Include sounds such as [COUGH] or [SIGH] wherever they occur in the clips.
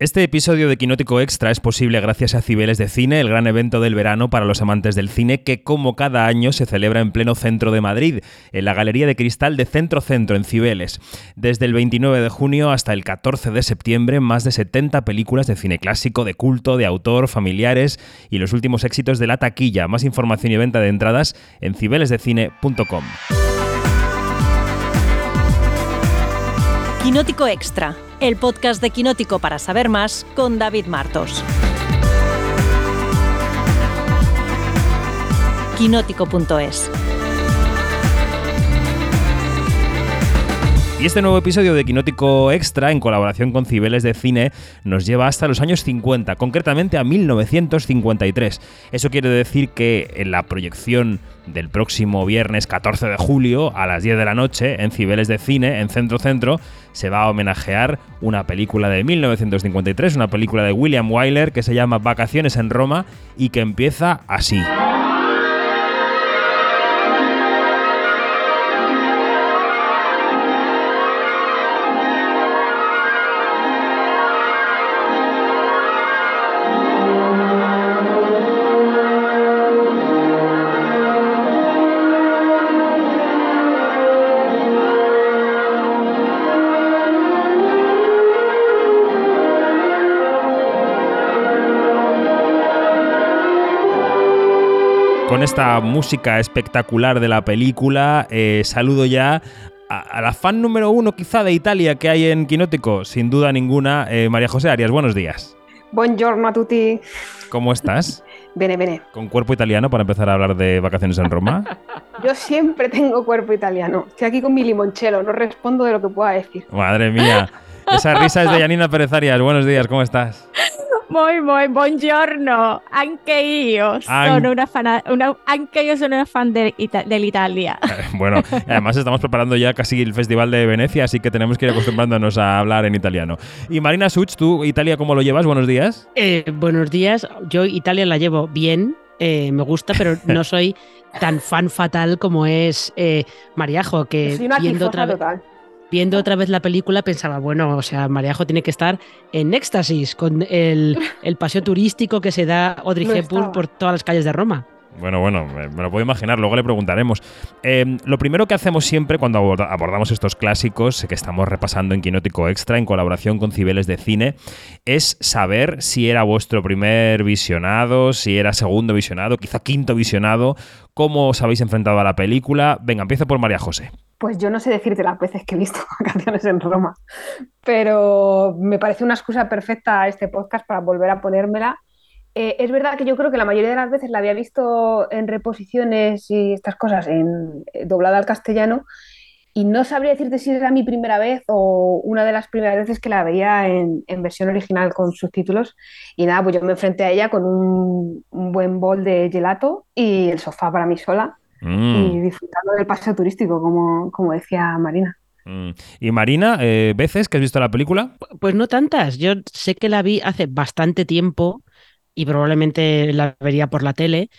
Este episodio de Quinótico Extra es posible gracias a Cibeles de Cine, el gran evento del verano para los amantes del cine que como cada año se celebra en pleno centro de Madrid, en la Galería de Cristal de Centro Centro en Cibeles. Desde el 29 de junio hasta el 14 de septiembre, más de 70 películas de cine clásico, de culto, de autor, familiares y los últimos éxitos de la taquilla. Más información y venta de entradas en cibelesdecine.com. Quinótico Extra, el podcast de Quinótico para saber más con David Martos. Quinótico.es Y este nuevo episodio de Quinótico Extra, en colaboración con Cibeles de Cine, nos lleva hasta los años 50, concretamente a 1953. Eso quiere decir que en la proyección del próximo viernes 14 de julio a las 10 de la noche en Cibeles de Cine, en Centro Centro, se va a homenajear una película de 1953, una película de William Wyler que se llama Vacaciones en Roma y que empieza así. Con esta música espectacular de la película, eh, saludo ya a, la fan número uno quizá de Italia que hay en Quinótico, sin duda ninguna, eh, María José Arias. Buenos días. Buongiorno a tutti. ¿Cómo estás? Bene, bene. ¿Con cuerpo italiano para empezar a hablar de vacaciones en Roma? [LAUGHS] Yo siempre tengo cuerpo italiano. Estoy aquí con mi limonchelo, no respondo de lo que pueda decir. Madre mía. Esa risa es de Yanina Pérez Arias. Buenos días, ¿cómo estás? Muy, muy, buongiorno. Anche io sono una fan, una, anche io sono una fan de, dell'Italia. [LAUGHS] bueno, además estamos preparando ya casi el Festival de Venecia, así que tenemos que ir acostumbrándonos a hablar en italiano. Y Marina Such, ¿tú Italia cómo lo llevas? Buenos días. Eh, buenos días. Yo Italia la llevo bien, eh, me gusta, pero no [LAUGHS] soy tan fan fatal como es eh, Mariajo, que viendo otra vez viendo otra vez la película pensaba, bueno, o sea, Mariajo tiene que estar en éxtasis con el, paseo turístico que se da Audrey Hepburn por todas las calles de Roma. Bueno, bueno, me, lo puedo imaginar, luego le preguntaremos. Em, lo primero que hacemos siempre cuando abordamos estos clásicos que estamos repasando en Quinótico Extra en colaboración con Cibeles de Cine es saber si era vuestro primer visionado, si era segundo visionado, quizá quinto visionado, cómo os habéis enfrentado a la película. Venga, empiezo por María José. Pues yo no sé decirte las veces que he visto [LAUGHS] Vacaciones en Roma, pero me parece una excusa perfecta este podcast para volver a ponérmela. Eh, es verdad que yo creo que la mayoría de las veces la había visto en reposiciones y estas cosas en, eh, doblada al castellano y no sabría decirte si era mi primera vez o una de las primeras veces que la veía en, versión original con subtítulos. Y nada, pues yo me enfrenté a ella con un, un buen bol de gelato y el sofá para mí sola Mm. y disfrutando del paseo turístico, como, como decía Marina. Mm. ¿Y Marina, eh, veces que has visto la película? Pues no tantas. Yo sé que la vi hace bastante tiempo y probablemente la vería por la tele.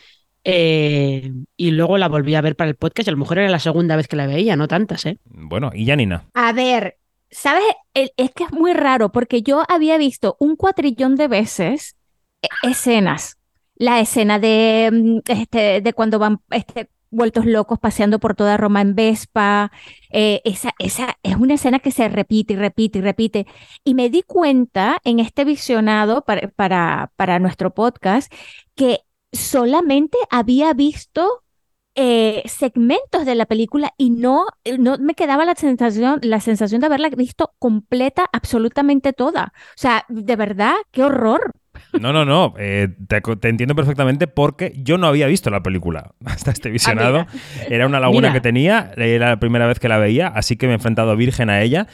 Eh, y luego la volví a ver para el podcast y a lo mejor era la segunda vez que la veía, no tantas, ¿eh? Bueno, ¿y Janina? A ver, ¿sabes? Es que es muy raro porque yo había visto un cuatrillón de veces eh, escenas. La escena de, mm, este, de cuando van este, vueltos locos paseando por toda Roma en Vespa. Eh, esa, esa es una escena que se repite y repite y repite. Y me di cuenta en este visionado para, para, para nuestro podcast que solamente había visto eh, segmentos de la película y no, no me quedaba la sensación, la sensación de haberla visto completa, absolutamente toda. O sea, de verdad, qué horror. [LAUGHS] No, no, no. Eh, te, entiendo perfectamente porque yo no había visto la película [LAUGHS] hasta este visionado. Era una laguna que tenía, era la primera vez que la veía, así que me he enfrentado virgen a ella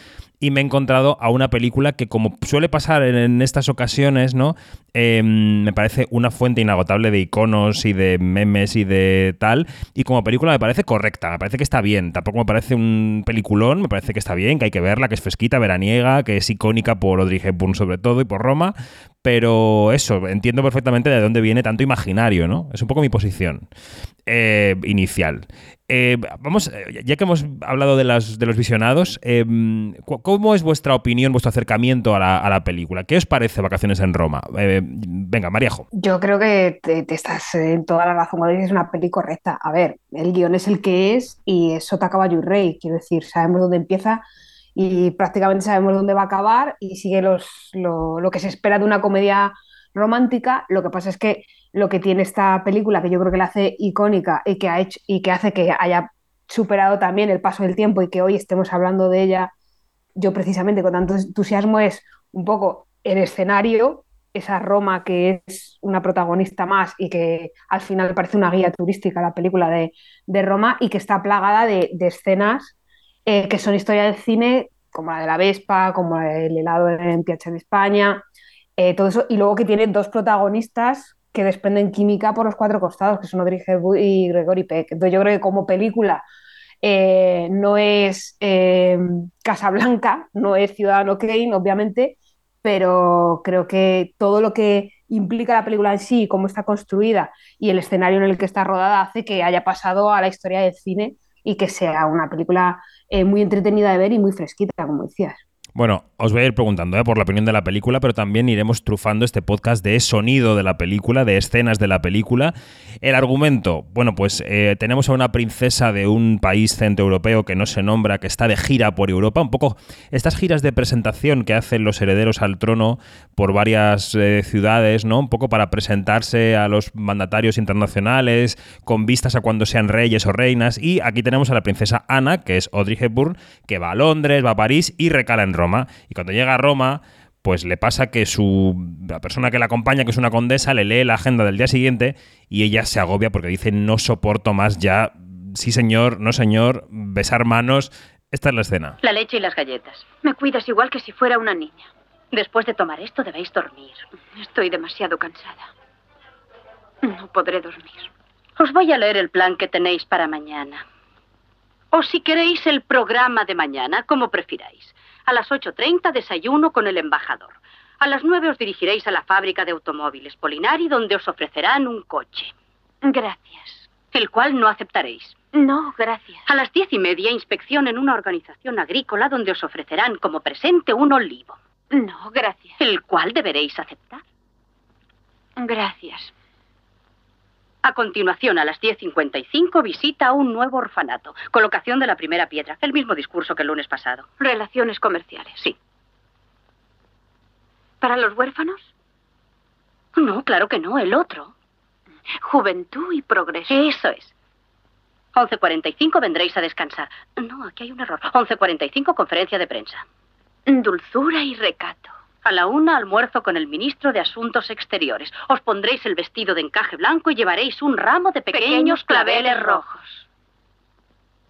y me he encontrado a una película que, como suele pasar en, estas ocasiones, ¿no? Em, me parece una fuente inagotable de iconos y de memes y de tal. Y como película me parece correcta, me parece que está bien. Tampoco me parece un peliculón, me parece que está bien, que hay que verla, que es fresquita, veraniega, que es icónica por Audrey Hepburn sobre todo y por Roma. pero eso, entiendo perfectamente de dónde viene tanto imaginario, ¿no? Es un poco mi posición eh, inicial. Eh, vamos, eh, ya que hemos hablado de, los visionados, em, ¿cómo es vuestra opinión, vuestro acercamiento a la, película? ¿Qué os parece Vacaciones en Roma? venga, Mariajo. Yo creo que te, estás en toda la razón cuando dices una peli correcta. A ver, el guion es el que es y es Sota Caballo y Rey. Quiero decir, sabemos dónde empieza y prácticamente sabemos dónde va a acabar y sigue lo, que se espera de una comedia romántica. Lo que pasa es que lo que tiene esta película, que yo creo que la hace icónica y que, ha hecho, y que hace que haya superado también el paso del tiempo y que hoy estemos hablando de ella, yo precisamente con tanto entusiasmo, es un poco el escenario, esa Roma que es una protagonista más y que al final parece una guía turística la película de, de Roma y que está plagada de, de escenas eh, que son historia del cine, como la de la Vespa, como el helado en Piazza de España, eh, todo eso, y luego que tiene dos protagonistas que desprenden química por los cuatro costados, que son Audrey y Gregory Peck. Entonces yo creo que como película eh, no es Casablanca, no es Ciudadano Kane, obviamente, pero creo que todo lo que implica la película en sí, cómo está construida y el escenario en el que está rodada hace que haya pasado a la historia del cine y que sea una película eh, muy entretenida de ver y muy fresquita, como decías. Bueno, os voy a ir preguntando ¿eh? por la opinión de la película, pero también iremos trufando este podcast de sonido de la película, de escenas de la película. El argumento, bueno, pues eh, tenemos a una princesa de un país centroeuropeo que no se nombra, que está de gira por Europa, un poco estas giras de presentación que hacen los herederos al trono por varias eh, ciudades, ¿no? Un poco para presentarse a los mandatarios internacionales, con vistas a cuando sean reyes o reinas. Y aquí tenemos a la princesa Ana, que es Audrey Hepburn, que va a Londres, va a París y recala en Roma. Y cuando llega a Roma, pues le pasa que su la persona que la acompaña, que es una condesa, le lee la agenda del día siguiente y ella se agobia porque dice no soporto más ya, sí señor, no señor, besar manos. Esta es la escena. La leche y las galletas. Me cuidas igual que si fuera una niña. Después de tomar esto debéis dormir. Estoy demasiado cansada. No podré dormir. Os voy a leer el plan que tenéis para mañana. O si queréis el programa de mañana, como prefiráis. A las 8.30 desayuno con el embajador. A las 9 os dirigiréis a la fábrica de automóviles Polinari, donde os ofrecerán un coche. Gracias. El cual no aceptaréis. No, gracias. A las diez y media, inspección en una organización agrícola donde os ofrecerán como presente un olivo. No, gracias. El cual deberéis aceptar. Gracias. A continuación, a las 10.55, visita a un nuevo orfanato. Colocación de la primera piedra. El mismo discurso que el lunes pasado. Relaciones comerciales. Sí. ¿Para los huérfanos? No, claro que no, el otro. Juventud y progreso. Eso es. 11.45 vendréis a descansar. No, aquí hay un error. 11.45 conferencia de prensa. Dulzura y recato. A la una, almuerzo con el ministro de Asuntos Exteriores. Os pondréis el vestido de encaje blanco y llevaréis un ramo de pequeños, claveles rojos.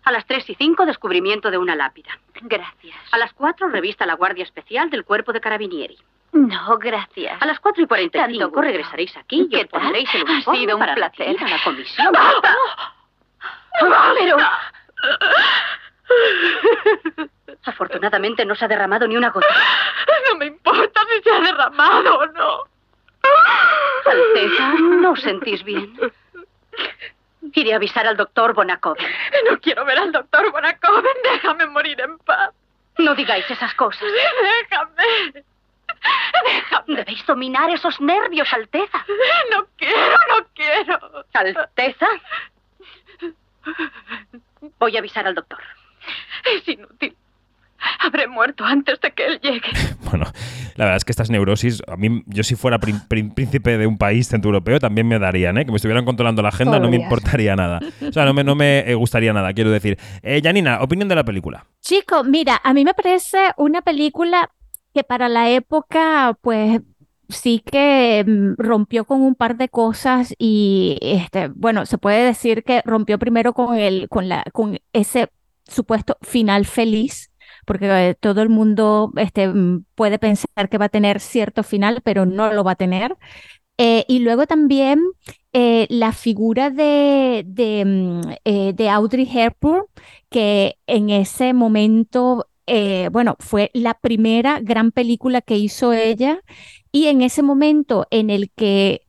A las tres y cinco, descubrimiento de una lápida. Gracias. A las cuatro, revista La Guardia Especial del Cuerpo de Carabinieri. No, gracias. A las cuatro y cuarenta y cinco regresaréis aquí y os pondréis el uniforme ha sido un para placer. a la comisión. Pero... Afortunadamente no se ha derramado ni una gota. No me importa si se ha derramado o no. Alteza, ¿no os sentís bien? Iré a avisar al doctor Bonacoven. No quiero ver al doctor Bonacoven. Déjame morir en paz. No digáis esas cosas. Déjame. Déjame. Debéis dominar esos nervios, Alteza. No quiero, no quiero. Alteza. Voy a avisar al doctor. Es inútil. Habré muerto antes de que él llegue. [LAUGHS] Bueno, la verdad es que estas neurosis, a mí, yo si fuera príncipe de un país centroeuropeo, también me darían, ¿eh? Que me estuvieran controlando la agenda, no me importaría nada. O sea, no me, no me eh, gustaría nada, quiero decir. Eh, Janina, opinión de la película. Chico, mira, a mí me parece una película que para la época, pues sí que mm, rompió con un par de cosas y este, bueno, se puede decir que rompió primero con el, con la, con ese supuesto final feliz, porque eh, todo el mundo este, mm, puede pensar que va a tener cierto final, pero no lo va a tener. Eh, y luego también eh, la figura de, de, mm, de, Audrey Hepburn, que en ese momento, bueno, fue la primera gran película que hizo ella Y en ese momento en el que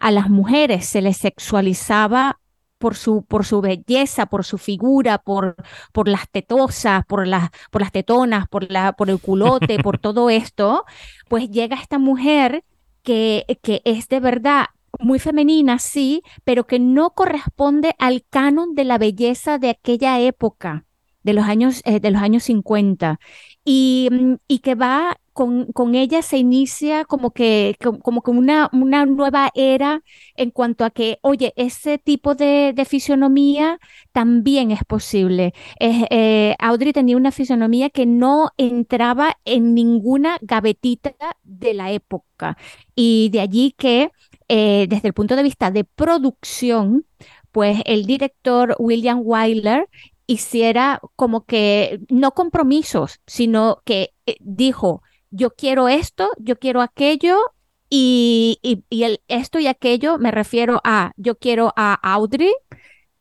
a las mujeres se les sexualizaba por su, por su belleza, por su figura, por, por las tetosas, por, las, por las tetonas, por, la, por el culote, por [LAUGHS] todo esto, pues llega esta mujer que, que es de verdad muy femenina, sí, pero que no corresponde al canon de la belleza de aquella época, de los años, eh, de los años 50, y, mm, y que va con, ella se inicia como que, como una, una nueva era en cuanto a que, oye, ese tipo de, fisionomía también es posible. Eh, Audrey tenía una fisionomía que no entraba en ninguna gavetita de la época. Y de allí que, eh, desde el punto de vista de producción, pues el director William Wyler hiciera como que no compromisos, sino que eh, dijo, yo quiero esto, yo quiero aquello, y, el, esto y aquello me refiero a, yo quiero a Audrey,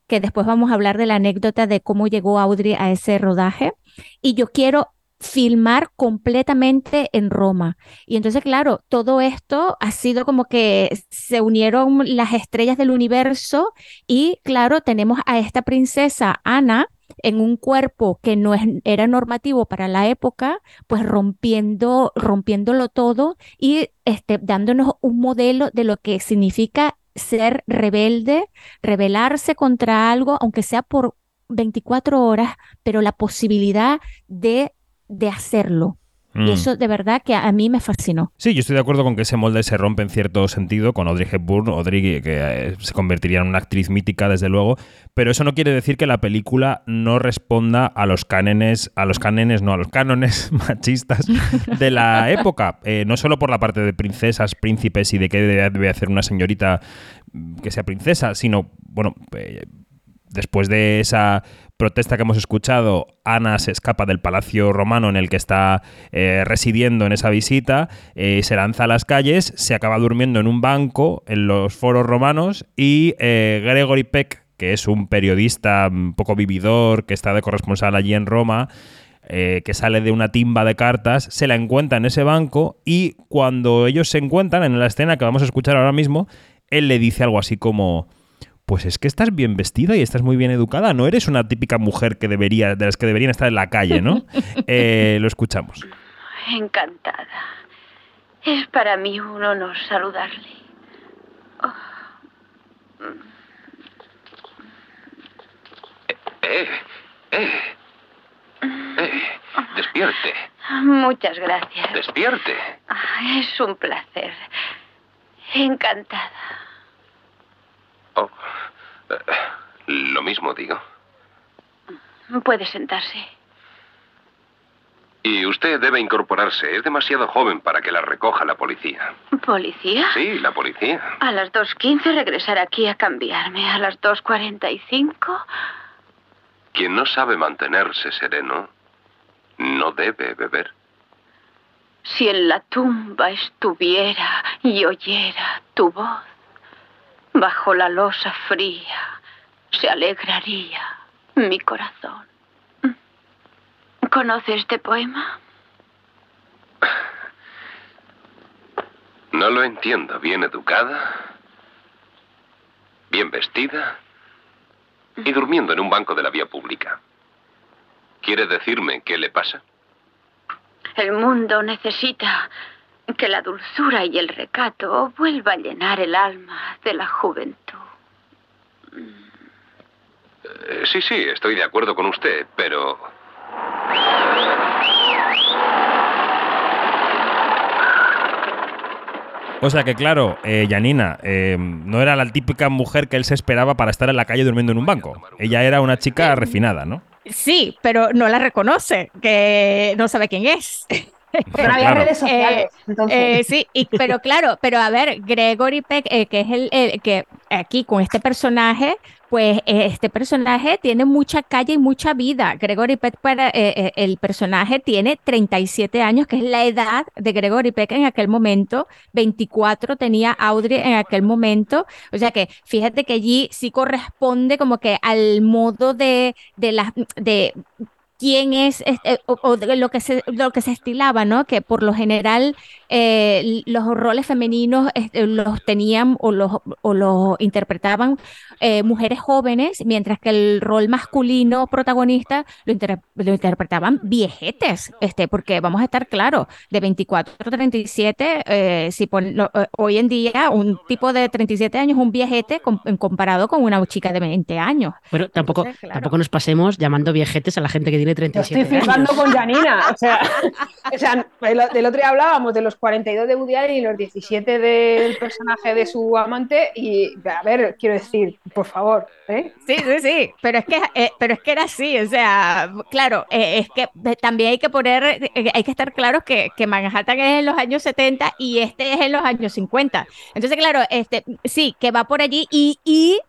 que después vamos a hablar de la anécdota de cómo llegó Audrey a ese rodaje, y yo quiero filmar completamente en Roma. Y entonces, claro, todo esto ha sido como que se unieron las estrellas del universo y, claro, tenemos a esta princesa Ana, en un cuerpo que no era normativo para la época, pues rompiendo, rompiéndolo todo y este, dándonos un modelo de lo que significa ser rebelde, rebelarse contra algo, aunque sea por 24 horas, pero la posibilidad de, de hacerlo. Y mm. eso de verdad que a mí me fascinó. Sí, yo estoy de acuerdo con que ese molde se rompe en cierto sentido con Audrey Hepburn, Audrey que eh, se convertiría en una actriz mítica desde luego, pero eso no quiere decir que la película no responda a los cánones, a los cánones, no, a los cánones [LAUGHS] machistas de la [LAUGHS] época, eh, no solo por la parte de princesas, príncipes y de qué debe hacer una señorita que sea princesa, sino, bueno, eh, después de esa protesta que hemos escuchado, Ana se escapa del palacio romano en el que está eh, residiendo en esa visita, eh, se lanza a las calles, se acaba durmiendo en un banco en los foros romanos y eh, Gregory Peck, que es un periodista un poco vividor, que está de corresponsal allí en Roma, que sale de una timba de cartas, se la encuentra en ese banco y cuando ellos se encuentran en la escena que vamos a escuchar ahora mismo, él le dice algo así como pues es que estás bien vestida y estás muy bien educada. No eres una típica mujer que debería, de las que deberían estar en la calle, ¿no? [LAUGHS] Eh, lo escuchamos. Encantada. Es para mí un honor saludarle. Oh. Eh, eh, eh, despierte. Muchas gracias. Despierte. Ah, es un placer. Encantada. Oh, eh, lo mismo digo. Puede sentarse. Y usted debe incorporarse. Es demasiado joven para que la recoja la policía. ¿Policía? Sí, la policía. A las 2.15 regresar aquí a cambiarme. A las 2.45. Quien no sabe mantenerse sereno no debe beber. Si en la tumba estuviera y oyera tu voz, Bajo la losa fría se alegraría mi corazón. ¿Conoce este poema? No lo entiendo. Bien educada, bien vestida y durmiendo en un banco de la vía pública. ¿Quiere decirme qué le pasa? El mundo necesita que la dulzura y el recato vuelva a llenar el alma de la juventud. Eh, sí, sí, estoy de acuerdo con usted, pero... O sea que claro, eh, Janina eh, no era la típica mujer que él se esperaba para estar en la calle durmiendo en un banco. Ella era una chica refinada, ¿no? Sí, pero no la reconoce, que no sabe quién es. Pero había redes sociales. Eh, eh, sí, pero claro, pero a ver, Gregory Peck, eh, que es el, que aquí con este personaje, pues este personaje tiene mucha calle y mucha vida. Gregory Peck, para, el personaje tiene 37 años, que es la edad de Gregory Peck en aquel momento. 24 tenía Audrey en aquel momento. O sea que fíjate que allí sí corresponde como que al modo de, de las... De, quién es, este, o, lo, que se, lo que se estilaba, ¿no? Que por lo general eh, los roles femeninos este, los tenían o los, o los interpretaban eh, mujeres jóvenes, mientras que el rol masculino protagonista lo, lo, interpretaban viejetes, este, porque vamos a estar claros, de 24 a 37, eh, si hoy en día un tipo de 37 años es un viejete comparado con una chica de 20 años. Pero tampoco, tampoco nos pasemos llamando viejetes a la gente que tiene 37 estoy flipando con Janina. O sea, [LAUGHS] o sea, del otro día hablábamos de los 42 de Woody Allen y los 17 del personaje de su amante. Y a ver, quiero decir, por favor. ¿eh? Sí, sí, sí. Pero es que, eh, pero es que era así. O sea, claro, eh, es que también hay que poner, hay que estar claros que, que Manhattan es en los años 70 y este es en los años 50. Entonces, claro, este, sí, que va por allí y, y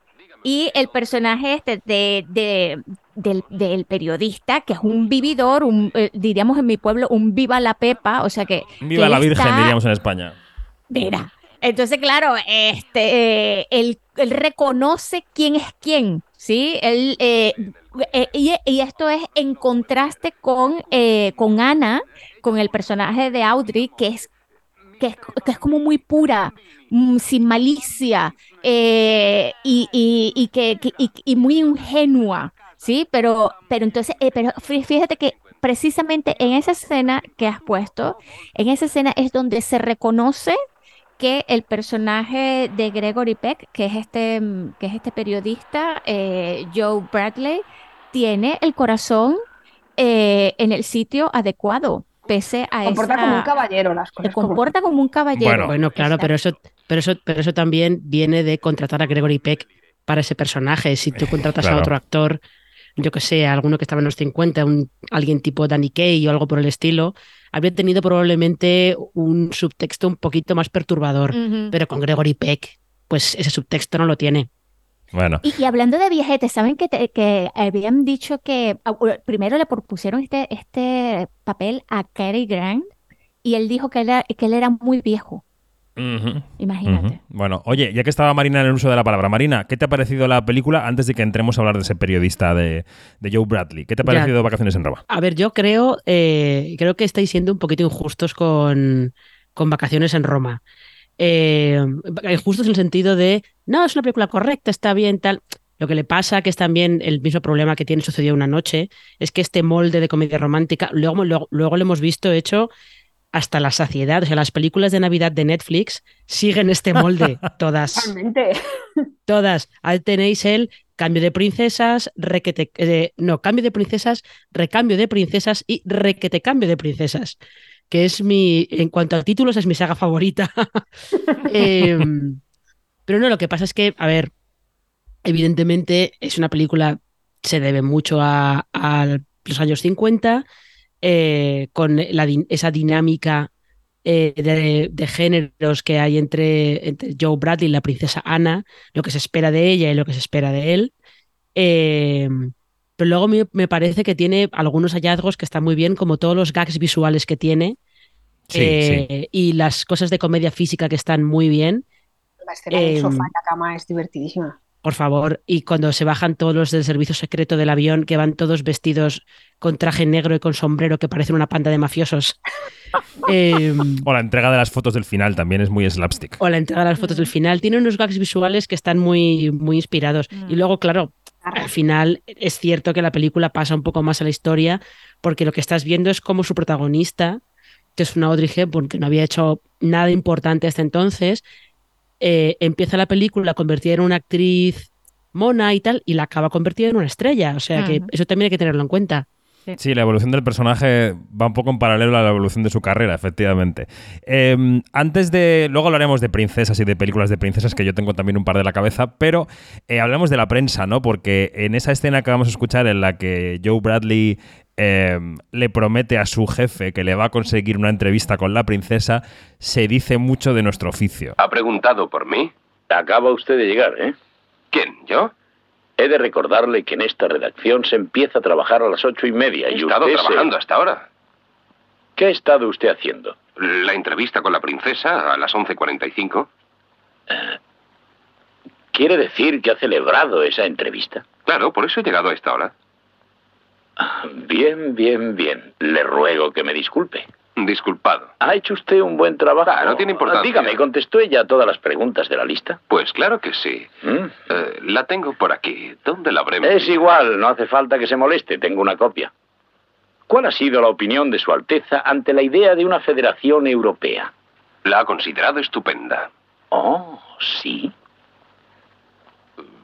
y el personaje este de, de, del, periodista, que es un vividor, un, eh, diríamos en mi pueblo, un viva la pepa, o sea que... Viva la Virgen, diríamos en España. Mira, entonces claro, este, él, reconoce quién es quién, ¿sí? Él, eh, eh, y, esto es en contraste con, con Ana, con el personaje de Audrey, que es que es, que es, como muy pura, mm, sin malicia y, y, que, y, muy ingenua. Sí, pero, pero entonces, eh, pero fíjate que precisamente en esa escena que has puesto, en esa escena es donde se reconoce que el personaje de Gregory Peck, que es este, que es este periodista, eh, Joe Bradley, tiene el corazón eh, en el sitio adecuado. Pese a comporta como un caballero las cosas. Se comporta como, un caballero. Bueno, claro, pero eso, pero eso, pero eso también viene de contratar a Gregory Peck para ese personaje. Si tú contratas a otro actor yo que sé, alguno que estaba en los 50, un, alguien tipo Danny Kay o algo por el estilo, habría tenido probablemente un subtexto un poquito más perturbador. Pero con Gregory Peck, pues ese subtexto no lo tiene. Bueno. Y, hablando de viejetes, ¿saben que, que habían dicho que primero le propusieron este, este papel a Cary Grant y él dijo que, que él era muy viejo? Imagínate. Bueno, oye, ya que estaba Marina en el uso de la palabra, Marina, ¿qué te ha parecido la película antes de que entremos a hablar de ese periodista de, Joe Bradley? ¿Qué te ha parecido Vacaciones en Roma? A ver, yo creo, eh, creo que estáis siendo un poquito injustos con, Vacaciones en Roma. Eh, injustos en el sentido de, no, es una película correcta, está bien, tal. Lo que le pasa, que es también el mismo problema que tiene Sucedió una noche, es que este molde de comedia romántica, luego, luego, luego lo hemos visto hecho hasta la saciedad. O sea, las películas de Navidad de Netflix siguen este molde, [LAUGHS] todas. Totalmente. Todas. Ahí tenéis el cambio de princesas, requete, eh, no, cambio de princesas, recambio de princesas y requete cambio de princesas. Que es mi, en cuanto a títulos, es mi saga favorita. [LAUGHS] Em, pero no, lo que pasa es que, a ver, evidentemente es una película, se debe mucho a, a los años 50 eh, con esa dinámica eh, de, géneros que hay entre, Joe Bradley y la princesa Anna, lo que se espera de ella y lo que se espera de él. Eh, pero luego me, parece que tiene algunos hallazgos que están muy bien, como todos los gags visuales que tiene. Y las cosas de comedia física que están muy bien. La escena del sofá en la cama es divertidísima por favor, y cuando se bajan todos los del servicio secreto del avión, que van todos vestidos con traje negro y con sombrero, que parecen una panda de mafiosos. [LAUGHS] Em, o la entrega de las fotos del final también es muy slapstick. O la entrega de las fotos del final. Tiene unos gags visuales que están muy, muy inspirados. Y luego, claro, al final es cierto que la película pasa un poco más a la historia, porque lo que estás viendo es como su protagonista, que es una Audrey Hepburn, que no había hecho nada importante hasta entonces, eh, empieza la película convertida en una actriz mona y tal, y la acaba convertida en una estrella. O sea que eso también hay que tenerlo en cuenta. Sí, la evolución del personaje va un poco en paralelo a la evolución de su carrera, efectivamente. Em, antes de. Luego hablaremos de princesas y de películas de princesas, que yo tengo también un par de la cabeza, pero eh, hablemos de la prensa, ¿no? Porque en esa escena que vamos a escuchar, en la que Joe Bradley em, le promete a su jefe que le va a conseguir una entrevista con la princesa, se dice mucho de nuestro oficio. ¿Ha preguntado por mí? Acaba usted de llegar, ¿eh? ¿Quién? ¿Yo? He de recordarle que en esta redacción se empieza a trabajar a las ocho y media. He y estado trabajando hasta ahora. ¿Qué ha estado usted haciendo? La entrevista con la princesa a las 11.45. Eh, ¿Quiere decir que ha celebrado esa entrevista? Claro, por eso he llegado a esta hora. Bien, bien, bien. Le ruego que me disculpe. Disculpado. ¿Ha hecho usted un buen trabajo? Ah, no tiene importancia. Dígame, ¿contestó ella a todas las preguntas de la lista? Pues claro que sí. ¿Mm? Eh, la tengo por aquí. ¿Dónde la habré Es igual, no hace falta que se moleste. Tengo una copia. ¿Cuál ha sido la opinión de Su Alteza ante la idea de una federación europea? La ha considerado estupenda. Oh, ¿sí?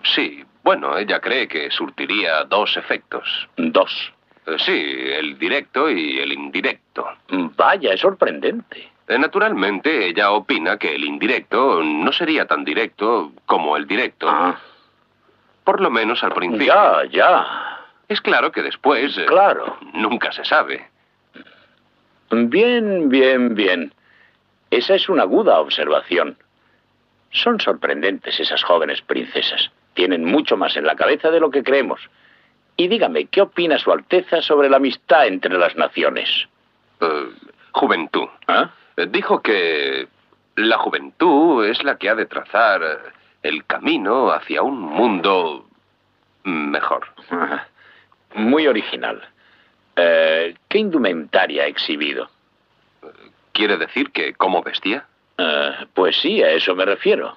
Sí, bueno, ella cree que surtiría dos efectos. ¿Dos? Eh, sí, el directo y el indirecto. Vaya, es sorprendente. Eh, naturalmente, ella opina que el indirecto no sería tan directo como el directo. Ah. Por lo menos al principio. Ya, ya. Es claro que después... Eh, claro. Nunca se sabe. Bien, bien, bien. Esa es una aguda observación. Son sorprendentes esas jóvenes princesas. Tienen mucho más en la cabeza de lo que creemos. Y dígame, ¿qué opina Su Alteza sobre la amistad entre las naciones? Eh, juventud. ¿Ah? Eh, dijo que la juventud es la que ha de trazar el camino hacia un mundo mejor. Muy original. Eh, ¿Qué indumentaria ha exhibido? ¿Quiere decir que cómo vestía? pues sí, a eso me refiero.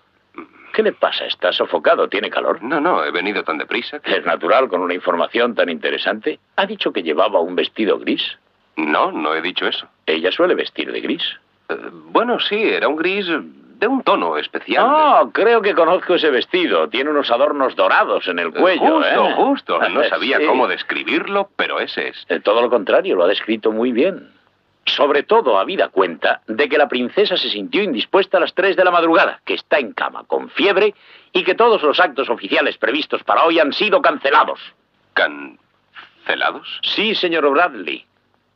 ¿Qué le pasa? ¿Está sofocado? ¿Tiene calor? No, no, he venido tan deprisa. Es natural con una información tan interesante. ¿Ha dicho que llevaba un vestido gris? No, no he dicho eso. ¿Ella suele vestir de gris? Eh, bueno, sí, era un gris de un tono especial. Oh, creo que conozco ese vestido. Tiene unos adornos dorados en el cuello. Justo, ¿eh? justo. [LAUGHS] No sabía cómo describirlo, pero ese es. Eh, todo lo contrario, lo ha descrito muy bien. Sobre todo habida cuenta de que la princesa se sintió indispuesta a las 3 de la madrugada, que está en cama con fiebre y que todos los actos oficiales previstos para hoy han sido cancelados. ¿Cancelados? Sí, señor Bradley.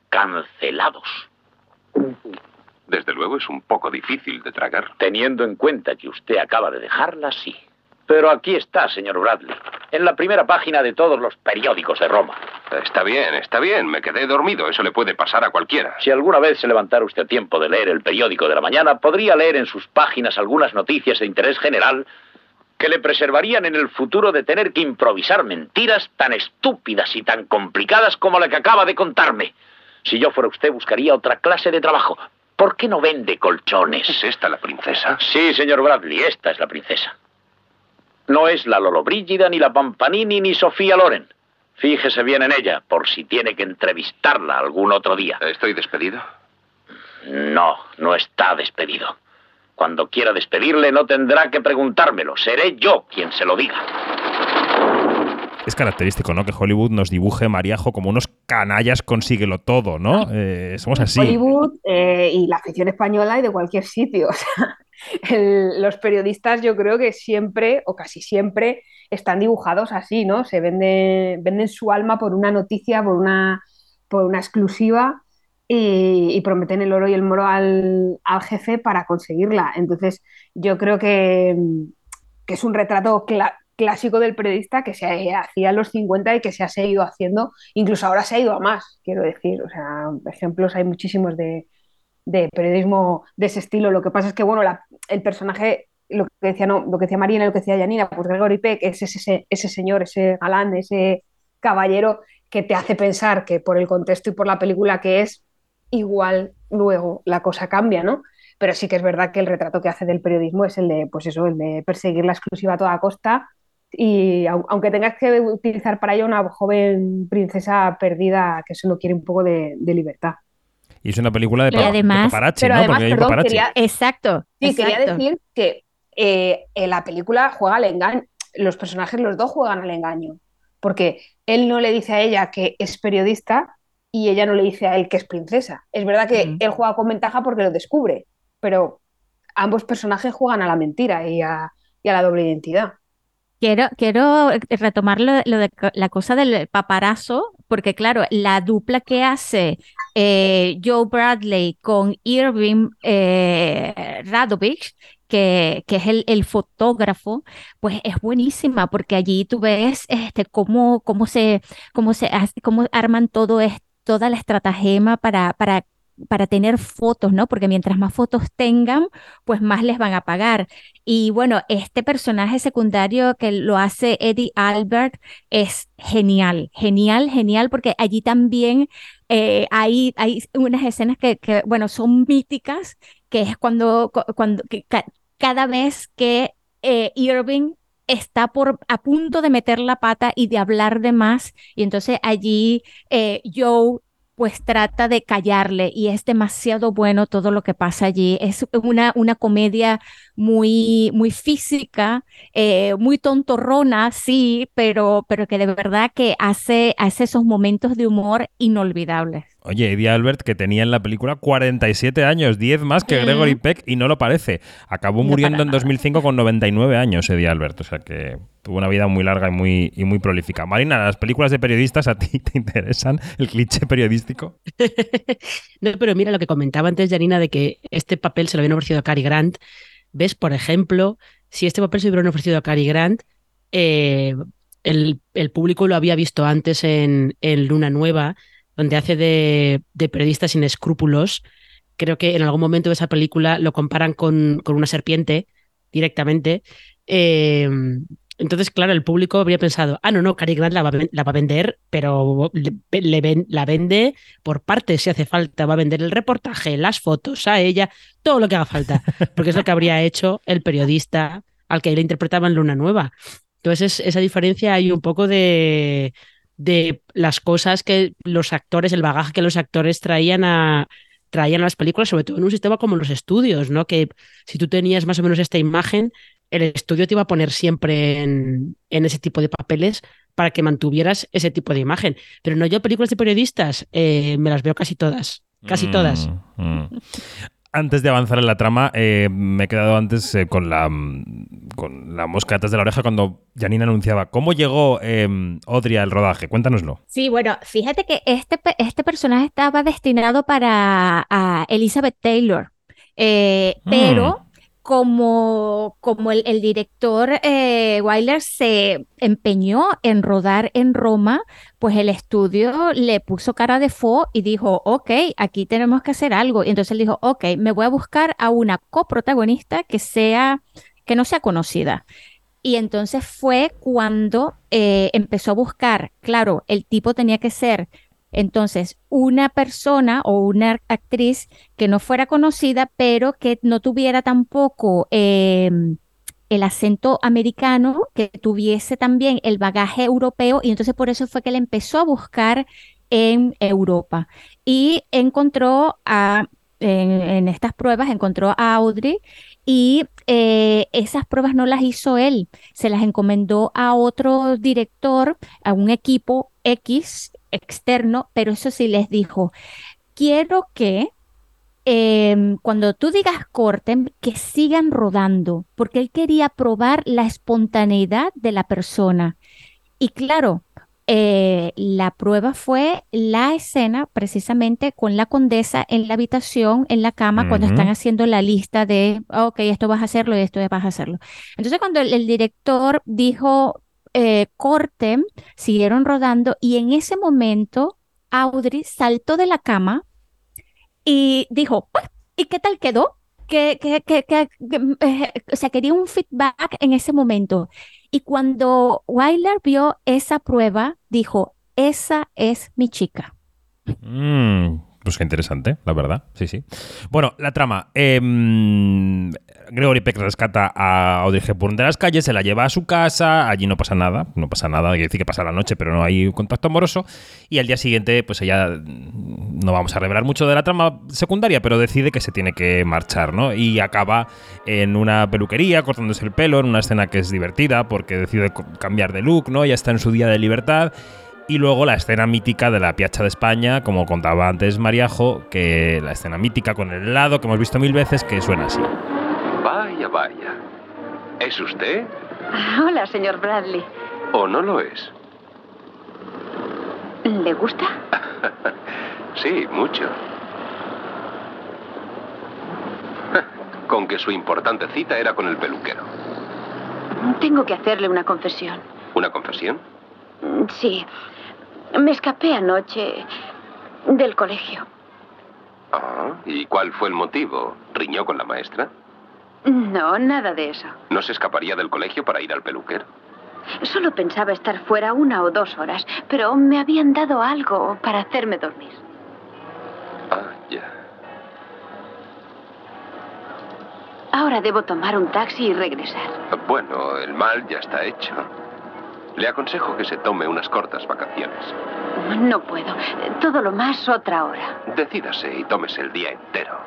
Cancelados. Desde luego es un poco difícil de tragar. Teniendo en cuenta que usted acaba de dejarla, sí. Pero aquí está, señor Bradley, en la primera página de todos los periódicos de Roma. Está bien, está bien, me quedé dormido, eso le puede pasar a cualquiera. Si alguna vez se levantara usted a tiempo de leer el periódico de la mañana, podría leer en sus páginas algunas noticias de interés general que le preservarían en el futuro de tener que improvisar mentiras tan estúpidas y tan complicadas como la que acaba de contarme. Si yo fuera usted, buscaría otra clase de trabajo. ¿Por qué no vende colchones? ¿Es esta la princesa? Sí, señor Bradley, esta es la princesa. No es la Lollobrigida, ni la Pampanini, ni Sofía Loren. Fíjese bien en ella, por si tiene que entrevistarla algún otro día. ¿Estoy despedido? No, no está despedido. Cuando quiera despedirle no tendrá que preguntármelo. Seré yo quien se lo diga. Es característico, ¿no? Que Hollywood nos dibuje Mariajo como unos canallas consíguelo todo, ¿no? Eh, somos así. Hollywood eh, y la afición española y de cualquier sitio. [LAUGHS] O sea, los periodistas yo creo que siempre o casi siempre están dibujados así, ¿no? Se venden, venden su alma por una noticia, por una, por una exclusiva y, prometen el oro y el moro al, jefe para conseguirla. Entonces yo creo que, es un retrato clásico del periodista que se hacía en los 50 y que se ha seguido haciendo, incluso ahora se ha ido a más, quiero decir. O sea, ejemplos hay muchísimos de, de periodismo de ese estilo. Lo que pasa es que, bueno, el personaje, lo que decía, no, lo que decía Marina, lo que decía Janina, pues Gregory Peck es ese, ese señor, ese galán, ese caballero que te hace pensar que por el contexto y por la película que es, igual luego la cosa cambia, ¿no? Pero sí que es verdad que el retrato que hace del periodismo es el de, pues eso, el de perseguir la exclusiva a toda costa y aunque tengas que utilizar para ello una joven princesa perdida que solo quiere un poco de libertad. Y es una película de, además, paparazzi, pero ¿no? Además, perdón, quería, exacto. Sí, quería decir que eh, en la película juega al engaño. Los personajes, los dos juegan al engaño. Porque él no le dice a ella que es periodista y ella no le dice a él que es princesa. Es verdad que él juega con ventaja porque lo descubre, pero ambos personajes juegan a la mentira y a, y a la doble identidad. Quiero, quiero retomar lo, de la cosa del paparazo, porque claro, la dupla que hace eh, Joe Bradley con Irving eh, Radovich, que, que, es el, el, fotógrafo, pues es buenísima, porque allí tú ves este, cómo, cómo, se, cómo, se, cómo arman todo esto, toda la estratagema para, para para tener fotos, ¿no? Porque mientras más fotos tengan, pues más les van a pagar. Y bueno, este personaje secundario que lo hace Eddie Albert es genial, genial, genial, porque allí también eh, hay, hay unas escenas que, bueno, son míticas, que es cuando, cuando cada vez que eh, Irving está por, a punto de meter la pata y de hablar de más, y entonces allí eh, Joe pues trata de callarle y es demasiado bueno todo lo que pasa allí. Es una, una comedia muy, muy física, eh, muy tontorrona, sí, pero, pero que de verdad que hace, hace esos momentos de humor inolvidables. Oye, Eddie Albert, que tenía en la película 47 años, 10 más que Gregory Peck, y no lo parece. Acabó muriendo en 2005 con 99 años, Eddie Albert. O sea que tuvo una vida muy larga y muy, y muy prolífica. Marina, ¿las películas de periodistas a ti [LAUGHS] te interesan? ¿El cliché periodístico? [LAUGHS] no, pero mira lo que comentaba antes Janina de que este papel se lo habían ofrecido a Cary Grant. ¿Ves, por ejemplo, si este papel se hubiera ofrecido a Cary Grant, eh, el, público lo había visto antes en, en Luna Nueva donde hace de, periodista sin escrúpulos. Creo que en algún momento de esa película lo comparan con, una serpiente directamente. Em, entonces, claro, el público habría pensado, ah, no, no, Cary Grant la va, a vender, pero le, la vende por partes si hace falta. Va a vender el reportaje, las fotos, a ella, todo lo que haga falta. Porque es lo que habría hecho el periodista al que le interpretaba en Luna Nueva. Entonces, esa diferencia hay un poco de, de las cosas que los actores, el bagaje que los actores traían a, traían a las películas, sobre todo en un sistema como los estudios, ¿no? Que si tú tenías más o menos esta imagen, el estudio te iba a poner siempre en, ese tipo de papeles para que mantuvieras ese tipo de imagen. Pero no, yo películas de periodistas eh, me las veo casi todas. Casi todas. Mm, mm. Antes de avanzar en la trama, eh, me he quedado antes eh, con, la, con la mosca detrás de la oreja cuando Janina anunciaba cómo llegó eh, Audrey al rodaje. Cuéntanoslo. Sí, bueno, fíjate que este, este personaje estaba destinado para Elizabeth Taylor, pero mm como, como el, director eh, Weiler se empeñó en rodar en Roma, pues el estudio le puso cara de fo y dijo, ok, aquí tenemos que hacer algo. Y entonces él dijo, ok, me voy a buscar a una coprotagonista que sea, que no sea conocida. Y entonces fue cuando eh, empezó a buscar, claro, el tipo tenía que ser entonces, una persona o una actriz que no fuera conocida, pero que no tuviera tampoco em, el acento americano, que tuviese también el bagaje europeo, y entonces por eso fue que él empezó a buscar en Europa. Y encontró a, en, estas pruebas, encontró a Audrey y eh, esas pruebas no las hizo él, se las encomendó a otro director, a un equipo X externo, pero eso sí les dijo, quiero que em, cuando tú digas corten, que sigan rodando, porque él quería probar la espontaneidad de la persona. Y claro, eh, la prueba fue la escena precisamente con la condesa en la habitación, en la cama, cuando están haciendo la lista de, ok, esto vas a hacerlo y esto vas a hacerlo. Entonces, cuando el director dijo, eh, siguieron rodando y en ese momento Audrey saltó de la cama y dijo, ¿y qué tal quedó? Que, que, que, o sea, quería un feedback en ese momento. Y cuando Wyler vio esa prueba, dijo, esa es mi chica. Mm, pues qué interesante, la verdad. Sí, sí. Bueno, la trama. Em, Gregory Peck rescata a Audrey Hepburn de las calles, se la lleva a su casa, allí no pasa nada, no pasa nada, quiere decir que pasa la noche, pero no hay contacto amoroso. Y al día siguiente, pues ella, no vamos a revelar mucho de la trama secundaria, pero decide que se tiene que marchar, ¿no? Y acaba en una peluquería, cortándose el pelo, en una escena que es divertida, porque decide cambiar de look, ¿no? Ya está en su día de libertad y luego la escena mítica de la Piazza de España, como contaba antes Mariajo, que la escena mítica con el helado que hemos visto mil veces, que suena así. Vaya, vaya. ¿Es usted? Hola, señor Bradley. ¿O no lo es? ¿Le gusta? [LAUGHS] sí, mucho. [LAUGHS] con que su importante cita era con el peluquero. Tengo que hacerle una confesión. ¿Una confesión? Sí. Me escapé anoche del colegio. Ah, ¿y cuál fue el motivo? ¿Riñó con la maestra? No, nada de eso. ¿No se escaparía del colegio para ir al peluquero? Solo pensaba estar fuera una o dos horas, pero me habían dado algo para hacerme dormir. Ah, ya. Ahora debo tomar un taxi y regresar. Bueno, el mal ya está hecho. Le aconsejo que se tome unas cortas vacaciones. No puedo. Todo lo más otra hora. Decídase y tómese el día entero.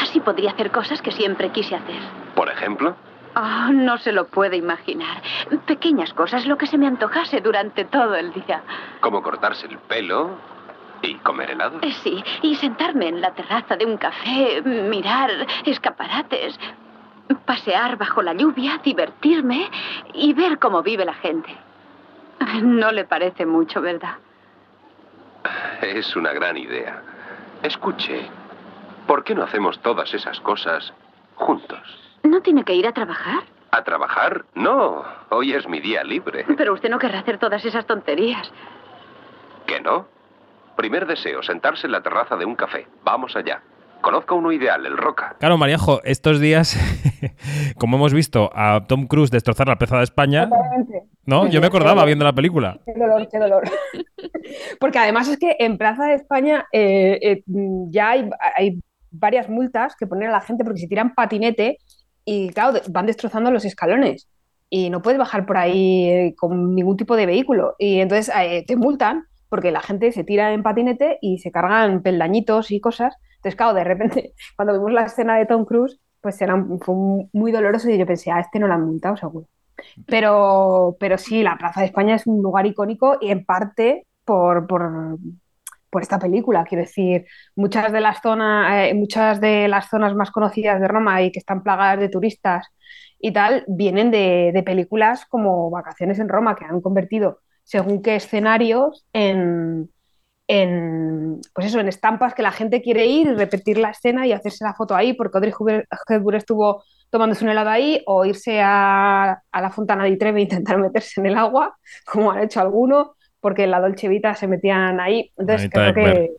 Así podría hacer cosas que siempre quise hacer. ¿Por ejemplo? Oh, no se lo puede imaginar. Pequeñas cosas, lo que se me antojase durante todo el día. ¿Como cortarse el pelo y comer helado? Eh, sí, y sentarme en la terraza de un café, mirar escaparates, pasear bajo la lluvia, divertirme y ver cómo vive la gente. No le parece mucho, ¿verdad? Es una gran idea. Escuche, ¿por qué no hacemos todas esas cosas juntos? ¿No tiene que ir a trabajar? ¿A trabajar? No, hoy es mi día libre. Pero usted no querrá hacer todas esas tonterías. ¿Qué no? Primer deseo, sentarse en la terraza de un café. Vamos allá. Conozco uno ideal, el Roca. Claro, Mariajo, estos días, [LAUGHS] como hemos visto a Tom Cruise destrozar la Plaza de España, ¿no? Yo me acordaba viendo la película. Qué dolor, qué dolor. [LAUGHS] Porque además es que en Plaza de España eh, eh, ya hay, hay varias multas que ponen a la gente porque si tiran patinete y claro, van destrozando los escalones y no puedes bajar por ahí eh, con ningún tipo de vehículo. Y entonces eh, te multan porque la gente se tira en patinete y se cargan peldañitos y cosas. Entonces, claro, de repente, [LAUGHS] cuando vimos la escena de Tom Cruise, pues era, fue muy doloroso y yo pensé, a este no lo han multado seguro. Pero, pero sí, la Plaza de España es un lugar icónico y en parte por, por, por esta película. Quiero decir, muchas de las zonas, eh, muchas de las zonas más conocidas de Roma y que están plagadas de turistas y tal, vienen de, de películas como Vacaciones en Roma, que han convertido según qué escenarios en, en, pues eso, en estampas que la gente quiere ir y repetir la escena y hacerse la foto ahí, porque Audrey Hepburn estuvo tomándose un helado ahí, o irse a, a la Fontana di Trevi e intentar meterse en el agua, [LAUGHS] como han hecho algunos, porque la Dolce Vita se metían ahí. Entonces, creo que.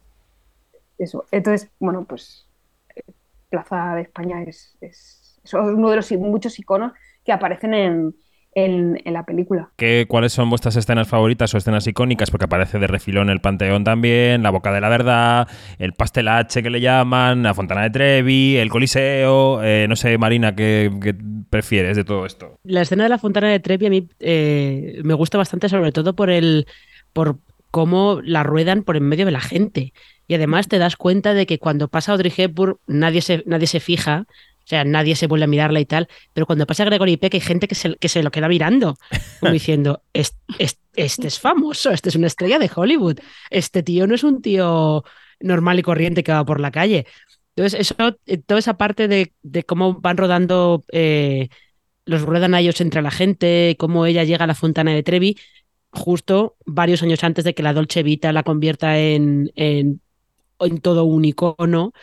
Eso. Entonces, bueno, pues. Eh, Plaza de España es, es, uno de los muchos iconos que aparecen en, en, la película. ¿Qué, ¿Cuáles son vuestras escenas favoritas o escenas icónicas? Porque aparece de refilón el Panteón también, la Boca de la Verdad, el Pastelache que le llaman, la Fontana de Trevi, el Coliseo. Eh, no sé, Marina, ¿qué, prefieres de todo esto? La escena de la Fontana de Trevi a mí eh, me gusta bastante, sobre todo por el por cómo la ruedan por en medio de la gente. Y además te das cuenta de que cuando pasa Audrey Hepburn nadie se, nadie se fija, o sea, nadie se vuelve a mirarla y tal, pero cuando pasa Gregory Peck hay gente que se, que se lo queda mirando, como [LAUGHS] diciendo, este, este es famoso, este es una estrella de Hollywood, este tío no es un tío normal y corriente que va por la calle. Entonces, eso, eh, toda esa parte de, de cómo van rodando, eh, los ruedan a ellos entre la gente, cómo ella llega a la fontana de Trevi, justo varios años antes de que la Dolce Vita la convierta en, en, en todo un icono.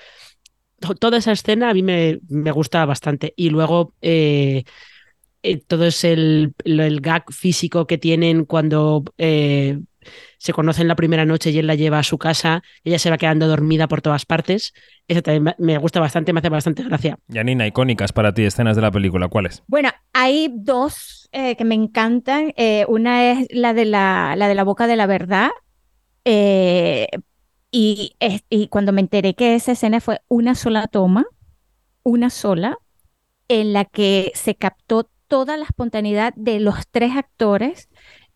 Toda esa escena a mí me, me gusta bastante. Y luego eh, eh, todo es el, el, gag físico que tienen cuando eh, se conocen la primera noche y él la lleva a su casa, ella se va quedando dormida por todas partes. Eso también me gusta bastante, me hace bastante gracia. Yanina, icónicas para ti, escenas de la película, ¿cuáles? Bueno, hay dos eh, que me encantan. Eh, una es la de la, la de la boca de la verdad. Y, cuando me enteré que esa escena fue una sola toma, una sola, en la que se captó toda la espontaneidad de los tres actores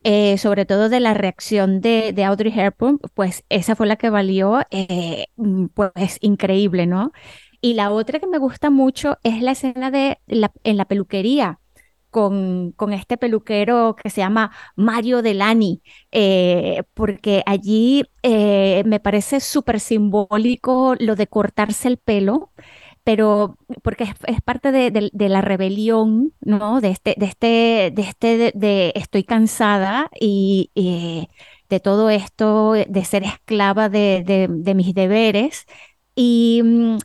eh, sobre todo de la reacción de, de, Audrey Hepburn, pues esa fue la que valió, eh, mm, pues increíble, ¿no? Y la otra que me gusta mucho es la escena de la, en la peluquería. Con, con, este peluquero que se llama Mario Delani, eh, porque allí me parece súper simbólico lo de cortarse el pelo, pero porque es, parte de, la rebelión, ¿no? De este, de este, de este, de, estoy cansada y, de todo esto, de ser esclava de, mis deberes. Y, mm,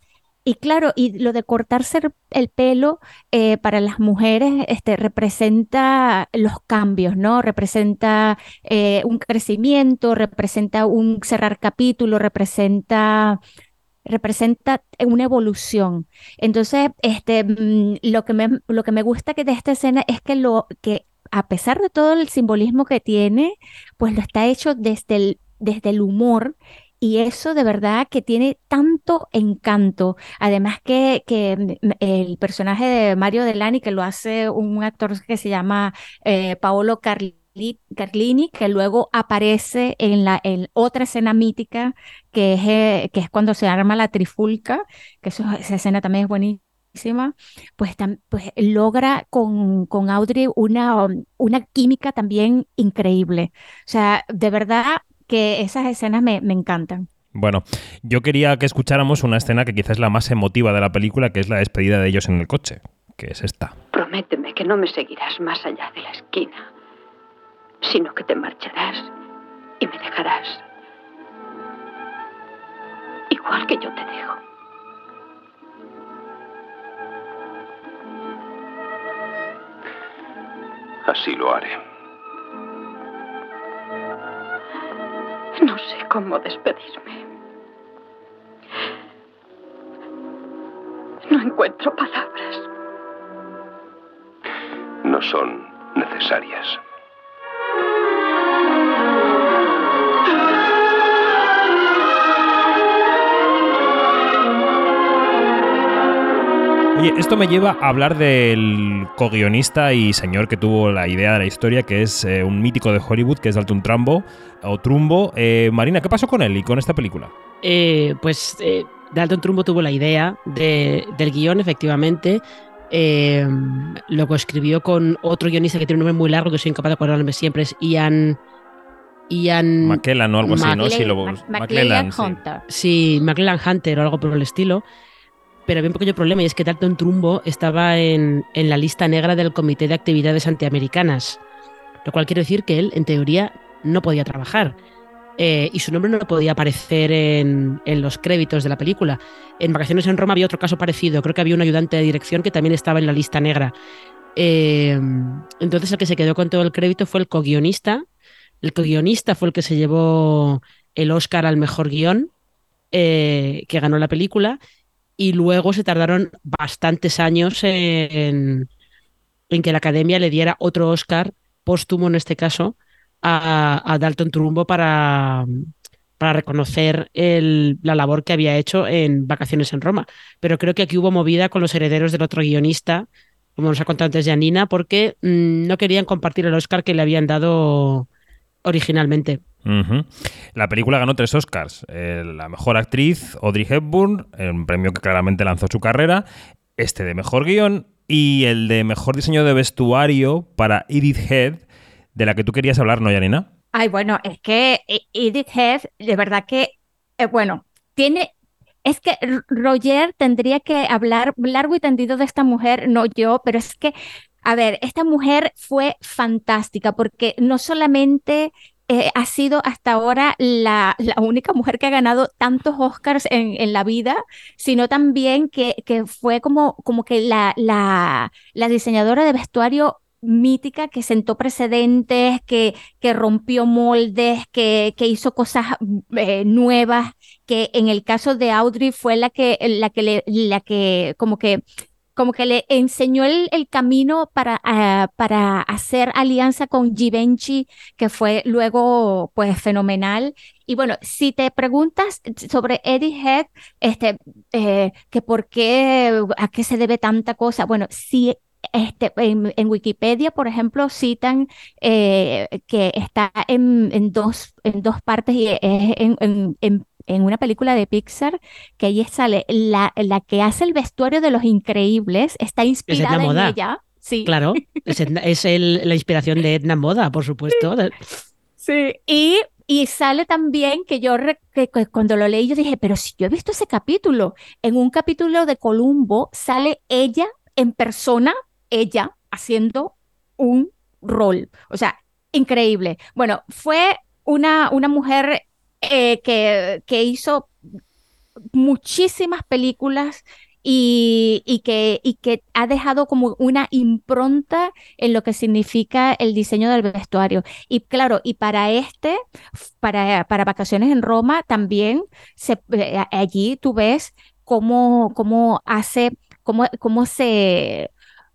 y claro, y lo de cortarse el pelo eh, para las mujeres este, representa los cambios, ¿no? Representa eh, un crecimiento, representa un cerrar capítulo, representa representa una evolución. Entonces, este, mm, lo, que me, lo que me gusta que de esta escena es que, lo, que a pesar de todo el simbolismo que tiene, pues lo está hecho desde el, desde el humor y eso de verdad que tiene tanto encanto. Además que, que el personaje de Mario Delani, que lo hace un actor que se llama eh, Paolo Carlini, que luego aparece en la en otra escena mítica, que es, eh, que es cuando se arma la trifulca, que esa escena también es buenísima, pues, pues logra con, con Audrey una, una química también increíble. O sea, de verdad que esas escenas me, encantan. Bueno, yo quería que escucháramos una escena que quizás es la más emotiva de la película, que es la despedida de ellos en el coche, que es esta. Prométeme que no me seguirás más allá de la esquina, sino que te marcharás y me dejarás. Igual que yo te dejo. Así lo haré. No sé cómo despedirme. No encuentro palabras. No son necesarias. Oye, esto me lleva a hablar del co-guionista y señor que tuvo la idea de la historia, que es eh, un mítico de Hollywood, que es Dalton Trumbo, o Trumbo. Eh, Marina, ¿qué pasó con él y con esta película? Eh, pues Dalton Trumbo tuvo la idea del guion, efectivamente. lo escribió con otro guionista que tiene un nombre muy largo, que soy incapaz de acordarme siempre, es Ian... Ian... McKellan o algo así, ¿no? Sí, lo... Hunter. Sí, McKellan Hunter o algo por el estilo pero había un pequeño problema y es que Dalton Trumbo estaba en, la lista negra del Comité de Actividades Antiamericanas, lo cual quiere decir que él, en teoría, no podía trabajar. Eh, y su nombre no podía aparecer en, los créditos de la película. En Vacaciones en Roma había otro caso parecido. Creo que había un ayudante de dirección que también estaba en la lista negra. Eh, entonces el que se quedó con todo el crédito fue el co-guionista. El co-guionista fue el que se llevó el Oscar al mejor guion, eh, que ganó la película y luego se tardaron bastantes años en, que la academia le diera otro Oscar póstumo en este caso a, Dalton Trumbo para, para reconocer la labor que había hecho en Vacaciones en Roma. Pero creo que aquí hubo movida con los herederos del otro guionista, como nos ha contado antes Janina, porque mm, no querían compartir el Oscar que le habían dado originalmente. La película ganó tres Oscars. Eh, la mejor actriz, Audrey Hepburn, un premio que claramente lanzó su carrera. Este de mejor guion y el de mejor diseño de vestuario para Edith Head, de la que tú querías hablar, ¿no, Yanina? Ay, bueno, es que e-, Edith Head, de verdad que, eh, bueno, tiene es que Roger tendría que hablar largo y tendido de esta mujer, no yo, pero es que, a ver, esta mujer fue fantástica porque no solamente eh, ha sido hasta ahora la, única mujer que ha ganado tantos Oscars en, la vida, sino también que, que fue como, como que la, la, la, diseñadora de vestuario mítica que sentó precedentes, que, que rompió moldes, que, que hizo cosas eh, nuevas, que en el caso de Audrey fue la que, la que, le, la que como que como que le enseñó el, camino para, ah, para hacer alianza con Givenchy, que fue luego pues fenomenal. Y bueno, si te preguntas sobre Eddie Head, este, eh, que por qué, a qué se debe tanta cosa, bueno, sí este, en, Wikipedia, por ejemplo, citan eh, que está en, en, dos, en dos partes y es en, en una película de Pixar que ahí sale la, la que hace el vestuario de los increíbles, está inspirada en ella. Sí. Claro, es, es la inspiración de Edna Moda, por supuesto. Sí, Y, y sale también que yo que, cuando lo leí yo dije, pero si yo he visto ese capítulo, en un capítulo de Columbo sale ella en persona, ella haciendo un rol. O sea, increíble. Bueno, fue una, una mujer eh, que, que hizo muchísimas películas y, que, y que ha dejado como una impronta en lo que significa el diseño del vestuario. Y claro, y para este, para, para Vacaciones en Roma, también se, eh, allí tú ves cómo, cómo hace, cómo, cómo se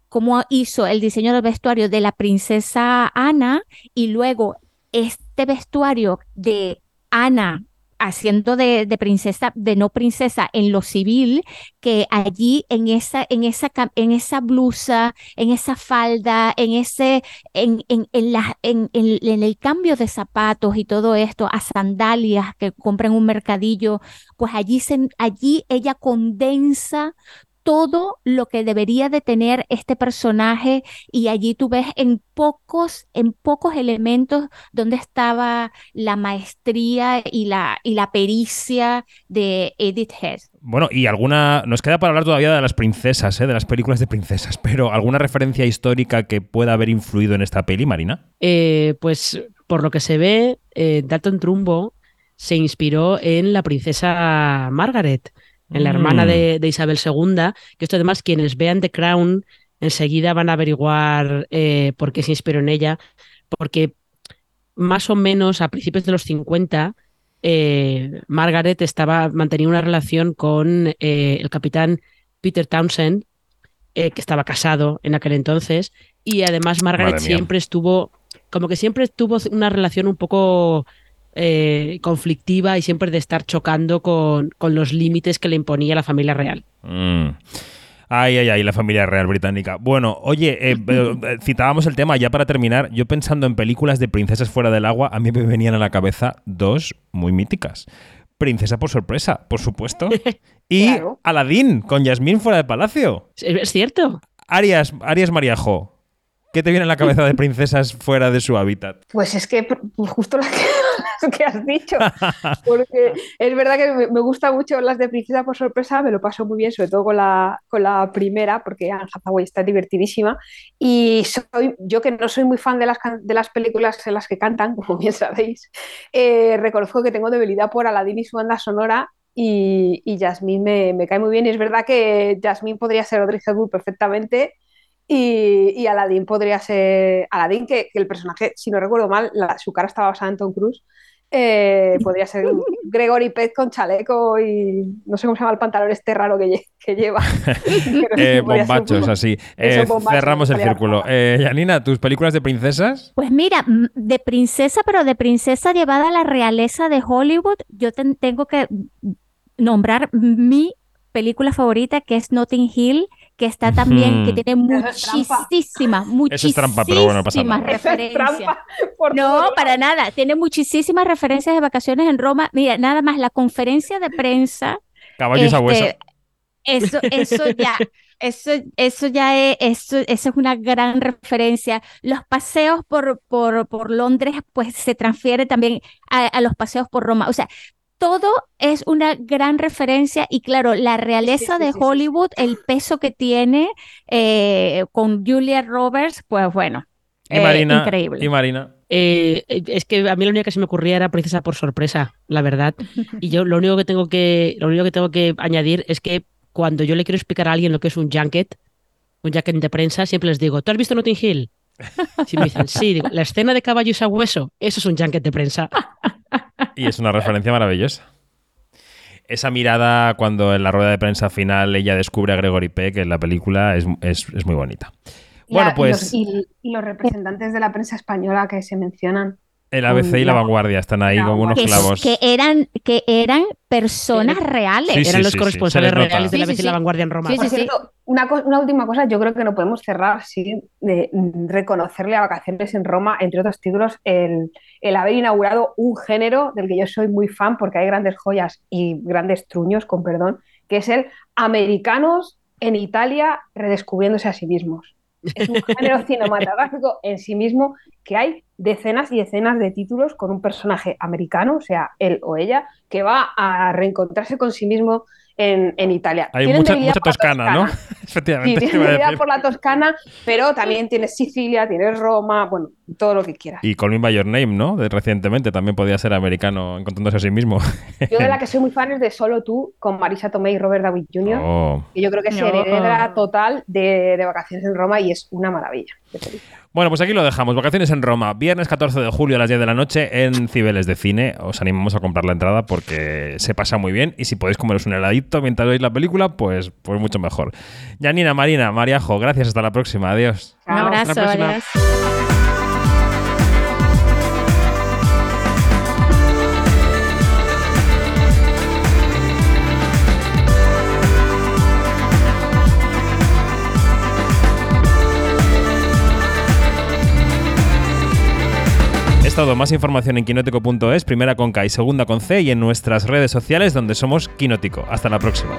cómo hizo el diseño del vestuario de la princesa Ana y luego este vestuario de Ana haciendo de, princesa, de no princesa en lo civil, que allí en esa, en esa, en esa blusa, en esa falda, en ese, en, en, en, la, en, en, el cambio de zapatos y todo esto, a sandalias que compran un mercadillo, pues allí, se, allí ella condensa todo lo que debería de tener este personaje y allí tú ves en pocos, en pocos elementos donde estaba la maestría y la, y la pericia de Edith Head. Bueno, y alguna, nos queda para hablar todavía de las princesas, ¿eh? de las películas de princesas, pero ¿alguna referencia histórica que pueda haber influido en esta peli, Marina? Eh, pues por lo que se ve, eh, Dalton Trumbo se inspiró en la princesa Margaret en la hermana mm. de, Isabel II, que esto además quienes vean The Crown enseguida van a averiguar eh, por qué se inspiró en ella, porque más o menos a principios de los 50 eh, Margaret estaba mantenía una relación con eh, el capitán Peter Townsend, que estaba casado en aquel entonces, y además Margaret siempre estuvo, como que siempre tuvo una relación un poco eh, conflictiva y siempre de estar chocando con, los límites que le imponía la familia real. Mm. Ay, ay, ay, la familia real británica. Bueno, oye, eh, [LAUGHS] eh, citábamos el tema ya para terminar. Yo pensando en películas de princesas fuera del agua, a mí me venían a la cabeza dos muy míticas. Princesa por sorpresa, por supuesto. [LAUGHS] Y Aladín, con Yasmín fuera de palacio. Es cierto. Arias, Arias Mariajo, ¿qué te viene a la cabeza de princesas fuera de su hábitat? Pues es que justo la que [LAUGHS] que has dicho. Porque es verdad que me, gusta mucho las de Princesa por sorpresa, me lo paso muy bien, sobre todo con la, con la primera, porque Anne Hathaway está divertidísima. Y soy, yo que no soy muy fan de las, de las películas en las que cantan, como bien sabéis, eh, reconozco que tengo debilidad por Aladdin y su banda sonora y, y Jasmine me, me, cae muy bien. Y es verdad que Jasmine podría ser Audrey Hepburn perfectamente y, y Aladdin podría ser Aladdin, que, el personaje, si no recuerdo mal, su cara estaba basada en Tom Cruise. Eh, podría ser [LAUGHS] Gregory Pez con chaleco y no sé cómo se llama el pantalón este raro que, que lleva. [LAUGHS] eh, bombachos, así. Eh, cerramos el círculo. Eh, Janina, ¿tus películas de princesas? Pues mira, de princesa, pero de princesa llevada a la realeza de Hollywood, yo tengo que nombrar mi película favorita que es Notting Hill que está también, que tiene muchísimas, muchísimas referencias. no, para nada. Tiene muchísimas referencias de vacaciones en Roma. Mira, nada más la conferencia de prensa. Caballos a hueso. Este, eso, eso ya. [LAUGHS] Eso, eso ya es, eso, eso es una gran referencia. Los paseos por, por, por Londres, pues se transfiere también a, a, los paseos por Roma. O sea, todo es una gran referencia y claro, la realeza de Hollywood, el peso que tiene eh, con Julia Roberts, pues bueno, y Marina, increíble. Y Marina. Eh, es que a mí lo único que se me ocurría era Princesa por sorpresa, la verdad. [LAUGHS] Y yo lo único que tengo que, lo único que tengo que añadir es que cuando yo le quiero explicar a alguien lo que es un junket, un junket de prensa, siempre les digo, ¿tú has visto Notting Hill? [LAUGHS] Si me dicen, sí, digo, la escena de caballos a hueso, eso es un junket de prensa. [LAUGHS] Y es una referencia maravillosa. Esa mirada cuando en la rueda de prensa final ella descubre a Gregory Peck en la película es, muy bonita. Bueno, pues. y los representantes de la prensa española que se mencionan. El ABC y la vanguardia están ahí como unos clavos. Que eran, que eran personas reales. eran los corresponsales reales de la ABC y la vanguardia en Roma. Una, una, última cosa, yo creo que no podemos cerrar sin de reconocerle a Vacaciones en Roma, entre otros títulos, el, el, haber inaugurado un género del que yo soy muy fan porque hay grandes joyas y grandes truños, con perdón, que es el americanos en Italia redescubriéndose a sí mismos. Es un género [LAUGHS] cinematográfico en sí mismo que hay decenas y decenas de títulos con un personaje americano, o sea, él o ella, que va a reencontrarse con sí mismo en, Italia. Hay mucha, toscana, ¿no? [LAUGHS] Efectivamente. Sí, tiene por la Toscana, pero también tienes Sicilia, tienes Roma, bueno, todo lo que quieras. Y Call Me By Your Name, ¿no? De, recientemente también podía ser americano encontrándose a sí mismo. Yo de la [LAUGHS] que soy muy fan es de Solo tú, con Marisa Tomei y Robert David Jr., oh. que yo creo que es heredera total de, de, Vacaciones en Roma y es una maravilla. Bueno, pues aquí lo dejamos. Vacaciones en Roma. Viernes 14 de julio a las 10 de la noche en Cibeles de Cine. Os animamos a comprar la entrada porque se pasa muy bien. Y si podéis comeros un heladito mientras veis la película, pues, pues mucho mejor. Janina, Marina, Mariajo, gracias. Hasta la próxima. Adiós. Un abrazo. Adiós. Todo. Más información en quinótico.es, primera con K y segunda con C y en nuestras redes sociales donde somos Quinótico. Hasta la próxima.